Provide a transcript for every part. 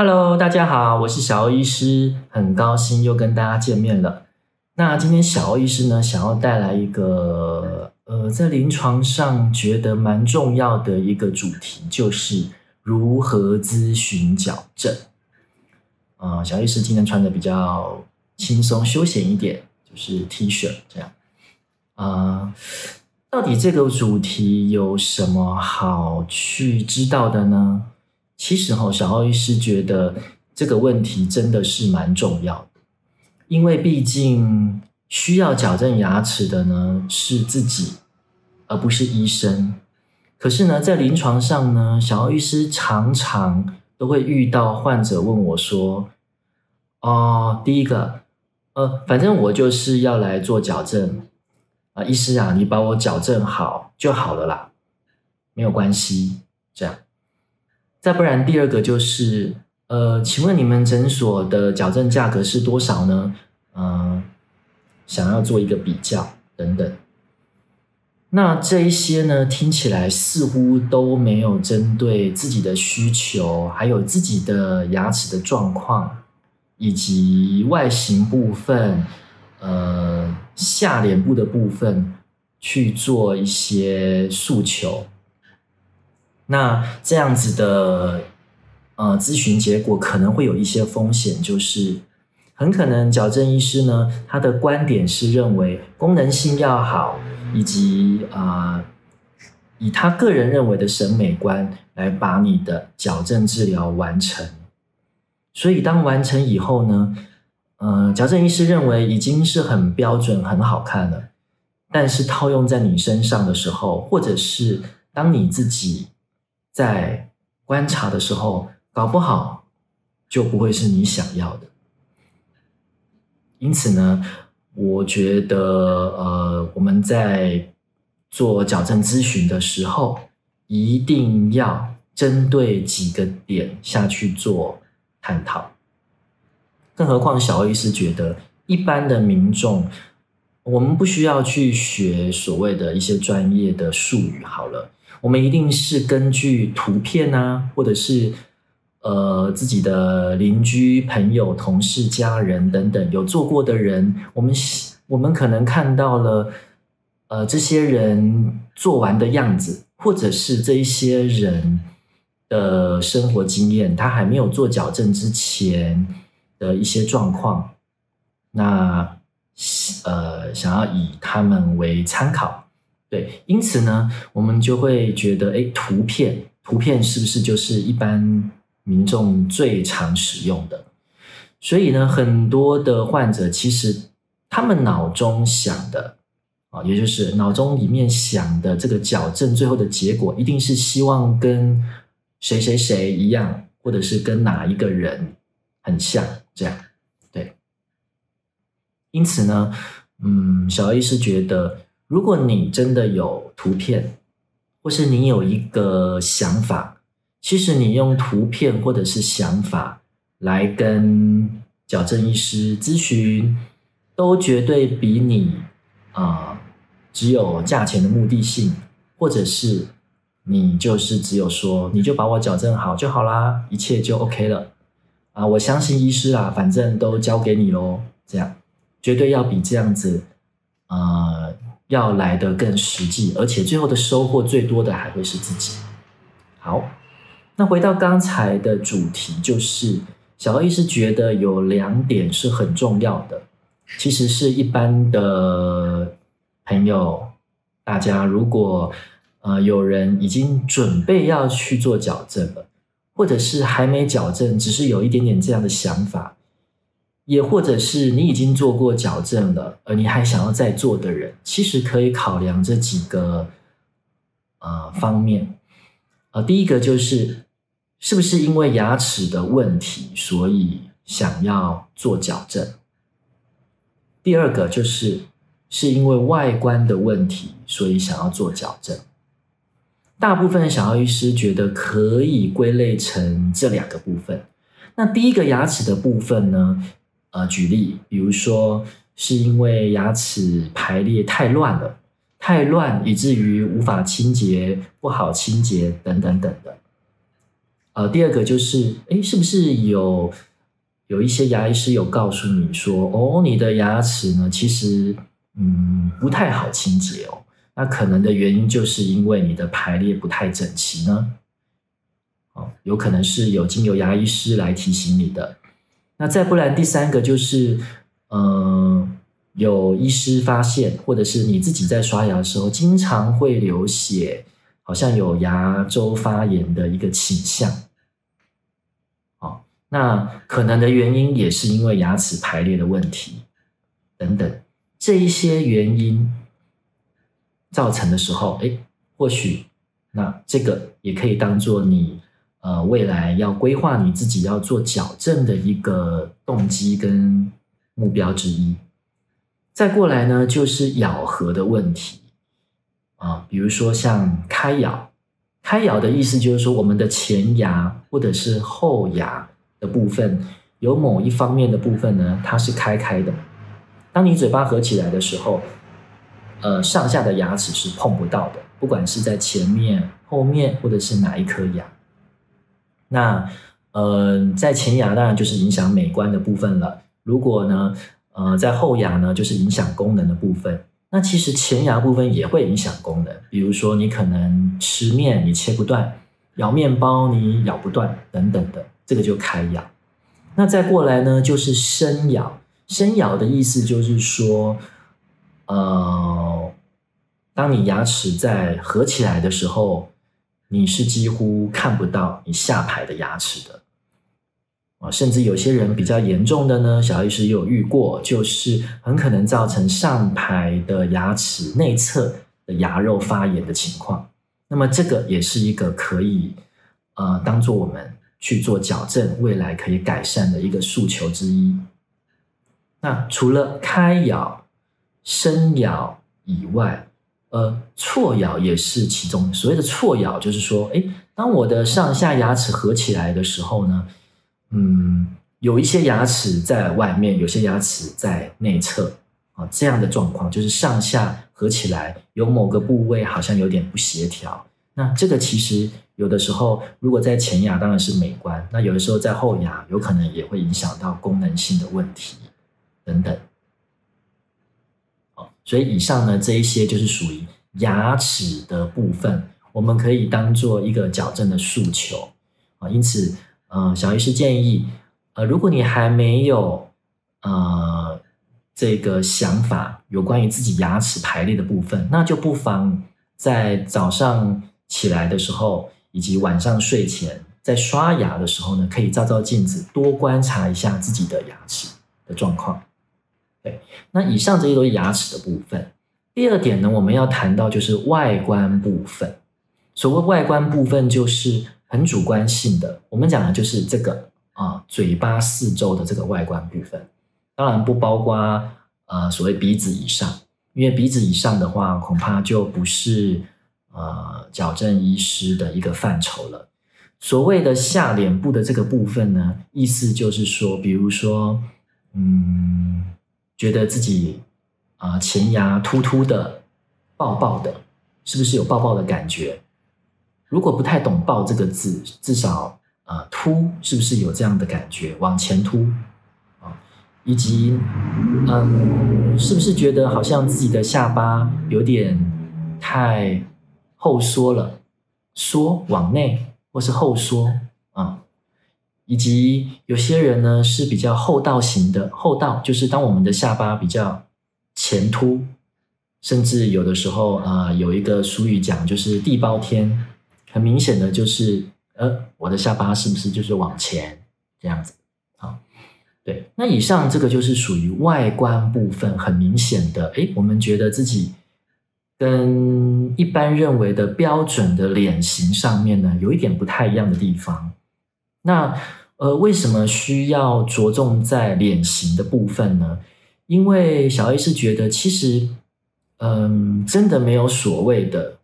Hello，大家好，我是小欧医师，很高兴又跟大家见面了。那今天小欧医师呢，想要带来一个呃，在临床上觉得蛮重要的一个主题，就是如何咨询矫正。啊、呃，小医师今天穿的比较轻松休闲一点，就是 T 恤这样。啊、到底这个主题有什么好去知道的呢？其实哈，小奥医师觉得这个问题真的是蛮重要的，因为毕竟需要矫正牙齿的呢是自己，而不是医生。可是呢，在临床上呢，小奥医师常常都会遇到患者问我说：“哦，第一个，呃，反正我就是要来做矫正啊，医师啊，你把我矫正好就好了啦，没有关系。”这样。再不然，第二个就是，呃，请问你们诊所的矫正价格是多少呢？嗯、呃，想要做一个比较等等。那这一些呢，听起来似乎都没有针对自己的需求，还有自己的牙齿的状况，以及外形部分，呃，下脸部的部分去做一些诉求。那这样子的呃咨询结果可能会有一些风险，就是很可能矫正医师呢，他的观点是认为功能性要好，以及啊、以他个人认为的审美观来把你的矫正治疗完成。所以当完成以后呢，呃，矫正医师认为已经是很标准、很好看了，但是套用在你身上的时候，或者是当你自己。在观察的时候，搞不好就不会是你想要的。因此呢，我觉得，呃，我们在做矫正咨询的时候，一定要针对几个点下去做探讨。更何况，小欧医师觉得，一般的民众，我们不需要去学所谓的一些专业的术语。好了。我们一定是根据图片啊，或者是呃自己的邻居、朋友、同事、家人等等有做过的人，我们我们可能看到了呃这些人做完的样子，或者是这一些人的生活经验，他还没有做矫正之前的一些状况，那呃想要以他们为参考。对，因此呢，我们就会觉得，哎，图片，图片是不是就是一般民众最常使用的？所以呢，很多的患者其实他们脑中想的啊，也就是脑中里面想的这个矫正最后的结果，一定是希望跟谁谁谁一样，或者是跟哪一个人很像，这样。对，因此呢，嗯，小欧医师觉得。如果你真的有图片，或是你有一个想法，其实你用图片或者是想法来跟矫正医师咨询，都绝对比你啊、只有价钱的目的性，或者是你就是只有说你就把我矫正好就好啦，一切就 OK 了啊！我相信医师啊，反正都交给你喽，这样绝对要比这样子啊。要来得更实际，而且最后的收获最多的还会是自己。好，那回到刚才的主题，就是小欧医师觉得有两点是很重要的。其实是一般的朋友，大家如果呃有人已经准备要去做矫正了，或者是还没矫正，只是有一点点这样的想法。也或者是你已经做过矫正了，而你还想要再做的人，其实可以考量这几个呃方面。呃，第一个就是是不是因为牙齿的问题，所以想要做矫正？第二个就是是因为外观的问题，所以想要做矫正。大部分的小欧医师觉得可以归类成这两个部分。那第一个牙齿的部分呢？呃，举例，比如说是因为牙齿排列太乱了，太乱以至于无法清洁、不好清洁等等等的。呃，第二个就是，诶，是不是有有一些牙医师有告诉你说，哦，你的牙齿呢，其实嗯不太好清洁哦。那可能的原因就是因为你的排列不太整齐呢。哦，有可能是有经由牙医师来提醒你的。那再不然，第三个就是，嗯、呃，有医师发现，或者是你自己在刷牙的时候，经常会流血，好像有牙周发炎的一个倾向。哦，那可能的原因也是因为牙齿排列的问题等等，这一些原因造成的时候，诶，或许那这个也可以当做你。呃，未来要规划你自己要做矫正的一个动机跟目标之一。再过来呢，就是咬合的问题啊，比如说像开咬，开咬的意思就是说，我们的前牙或者是后牙的部分，有某一方面的部分呢，它是开开的。当你嘴巴合起来的时候，呃，上下的牙齿是碰不到的，不管是在前面、后面，或者是哪一颗牙。那，呃，在前牙当然就是影响美观的部分了。如果呢，呃，在后牙呢，就是影响功能的部分。那其实前牙部分也会影响功能，比如说你可能吃面你切不断，咬面包你咬不断等等的，这个就开咬。那再过来呢，就是深咬。深咬的意思就是说，呃，当你牙齿在合起来的时候。你是几乎看不到你下排的牙齿的啊，甚至有些人比较严重的呢，小医师也有遇过，就是很可能造成上排的牙齿内侧的牙肉发炎的情况。那么这个也是一个可以呃当做我们去做矫正，未来可以改善的一个诉求之一。那除了开咬、深咬以外，呃，错咬也是其中。所谓的错咬，就是说，诶，当我的上下牙齿合起来的时候呢，嗯，有一些牙齿在外面，有些牙齿在内侧啊，这样的状况就是上下合起来，有某个部位好像有点不协调。那这个其实有的时候，如果在前牙当然是美观，那有的时候在后牙有可能也会影响到功能性的问题等等。所以以上呢，这一些就是属于牙齿的部分，我们可以当做一个矫正的诉求啊。因此，呃，小医师建议，呃，如果你还没有呃这个想法，有关于自己牙齿排列的部分，那就不妨在早上起来的时候，以及晚上睡前在刷牙的时候呢，可以照照镜子，多观察一下自己的牙齿的状况。对，那以上这些都是牙齿的部分。第二点呢，我们要谈到就是外观部分。所谓外观部分，就是很主观性的。我们讲的就是这个啊，嘴巴四周的这个外观部分，当然不包括呃所谓鼻子以上，因为鼻子以上的话，恐怕就不是呃矫正医师的一个范畴了。所谓的下脸部的这个部分呢，意思就是说，比如说，嗯。觉得自己啊、前牙突突的、爆爆的，是不是有爆爆的感觉？如果不太懂“爆”这个字，至少啊、呃、突是不是有这样的感觉？往前突啊，以及嗯，是不是觉得好像自己的下巴有点太后缩了，缩往内或是后缩啊？以及有些人呢是比较厚道型的，厚道就是当我们的下巴比较前凸，甚至有的时候啊、有一个俗语讲就是地包天，很明显的就是呃我的下巴是不是就是往前这样子？好，对，那以上这个就是属于外观部分很明显的，诶，我们觉得自己跟一般认为的标准的脸型上面呢有一点不太一样的地方，那。呃，为什么需要着重在脸型的部分呢？因为小 A 是觉得，其实，嗯，真的没有所谓的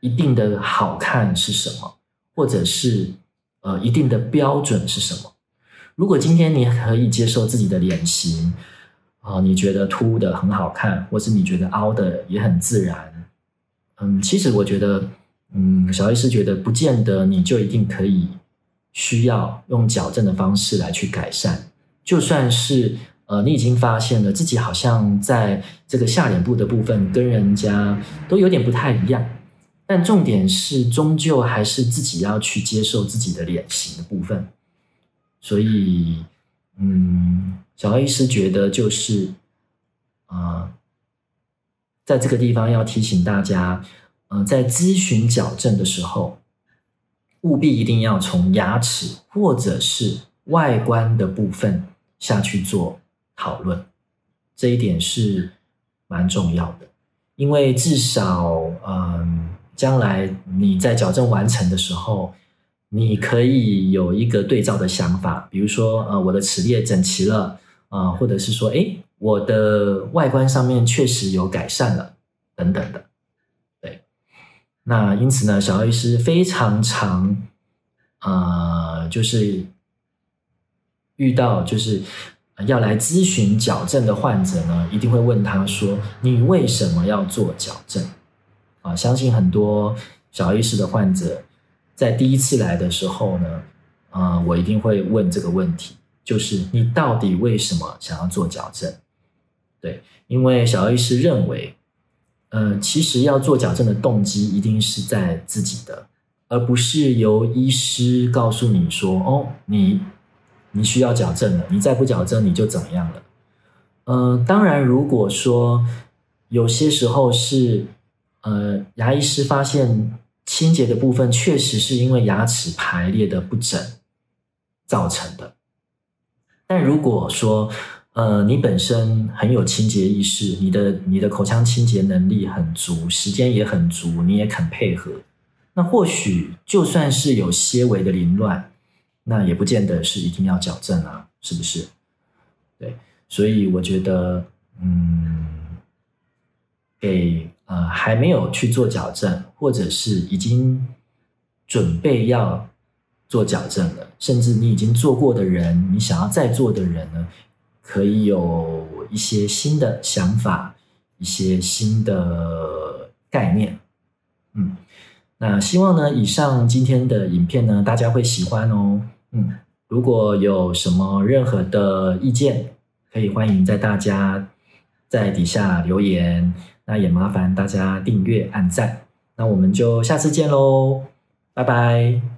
一定的好看是什么，或者是呃一定的标准是什么。如果今天你可以接受自己的脸型，啊、你觉得凸的很好看，或是你觉得凹的也很自然，嗯，其实我觉得，嗯，小 A 是觉得不见得你就一定可以。需要用矫正的方式来去改善。就算是呃，你已经发现了自己好像在这个下脸部的部分跟人家都有点不太一样，但重点是终究还是自己要去接受自己的脸型的部分。所以，嗯，小艾医师觉得就是啊。在这个地方要提醒大家，呃，在咨询矫正的时候，务必一定要从牙齿或者是外观的部分下去做讨论，这一点是蛮重要的，因为至少，嗯、将来你在矫正完成的时候，你可以有一个对照的想法，比如说，呃，我的齿列整齐了，啊、呃，或者是说，诶我的外观上面确实有改善了，等等的，那因此呢，小艾医师非常常，呃，就是遇到就是要来咨询矫正的患者呢，一定会问他说：“你为什么要做矫正？”啊，相信很多小艾医师的患者在第一次来的时候呢，啊、呃，我一定会问这个问题，就是你到底为什么想要做矫正？对，因为小艾医师认为，呃，其实要做矫正的动机一定是在自己的，而不是由医师告诉你说：“哦，你你需要矫正了，你再不矫正你就怎么样了。”呃，当然，如果说有些时候是呃，牙医师发现清洁的部分确实是因为牙齿排列的不整造成的，但如果说，呃，你本身很有清洁意识，你的你的口腔清洁能力很足，时间也很足，你也肯配合，那或许就算是有些微的凌乱，那也不见得是一定要矫正啊，是不是？对，所以我觉得，嗯，给呃还没有去做矫正，或者是已经准备要做矫正了，甚至你已经做过的人，你想要再做的人呢？可以有一些新的想法，一些新的概念，嗯，那希望呢，以上今天的影片呢，大家会喜欢哦，嗯，如果有什么任何的意见，可以欢迎在大家在底下留言，那也麻烦大家订阅、按赞，那我们就下次见喽，拜拜。